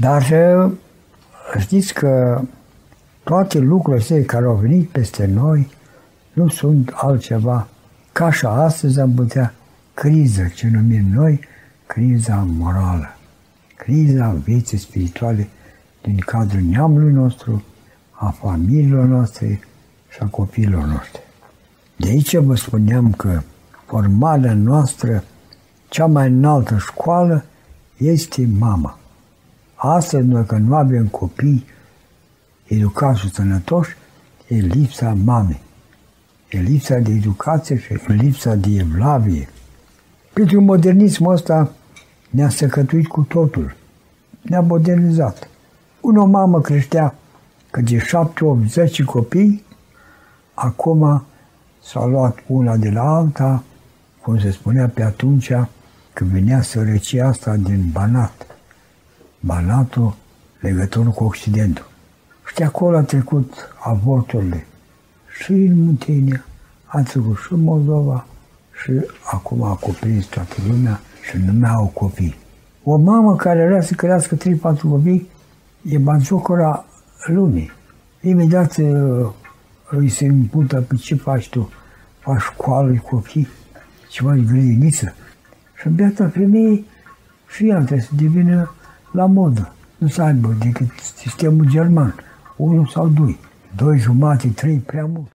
Dar uh, știți că toate lucrurile astea care au venit peste noi nu sunt altceva ca așa astăzi am putea criză, ce numim noi, criza morală, criza vieții spirituale din cadrul neamului nostru, a familiilor noastre și a copiilor noștri. De aici vă spuneam că formarea noastră, cea mai înaltă școală, este mama. Astăzi, noi că nu avem copii educați și sănătoși, e lipsa mamei. E lipsa de educație și lipsa de evlavie. Pentru modernismul ăsta ne-a săcătuit cu totul. Ne-a modernizat. Una mamă creștea că de șapte, opt, zece copii, acum s-a luat una de la alta, cum se spunea pe atunci, când venea sărăcia asta din Banat. Banatul, legătură cu Occidentul. Și de acolo a trecut avorturile și în Muntenia, a trecut și în Moldova și acum a cuprins toată lumea și nu mai au copii. O mamă care vrea să crească 3-4 copii e banciocora lumii. Imediat uh, îi se impută pe ce faci tu? Faci școală copii, ce faci grădiniță. Și beata femeie și ea trebuie să devină la modă. Nu să aibă decât sistemul german, unul sau doi. Doi jumate, trei, prea mult.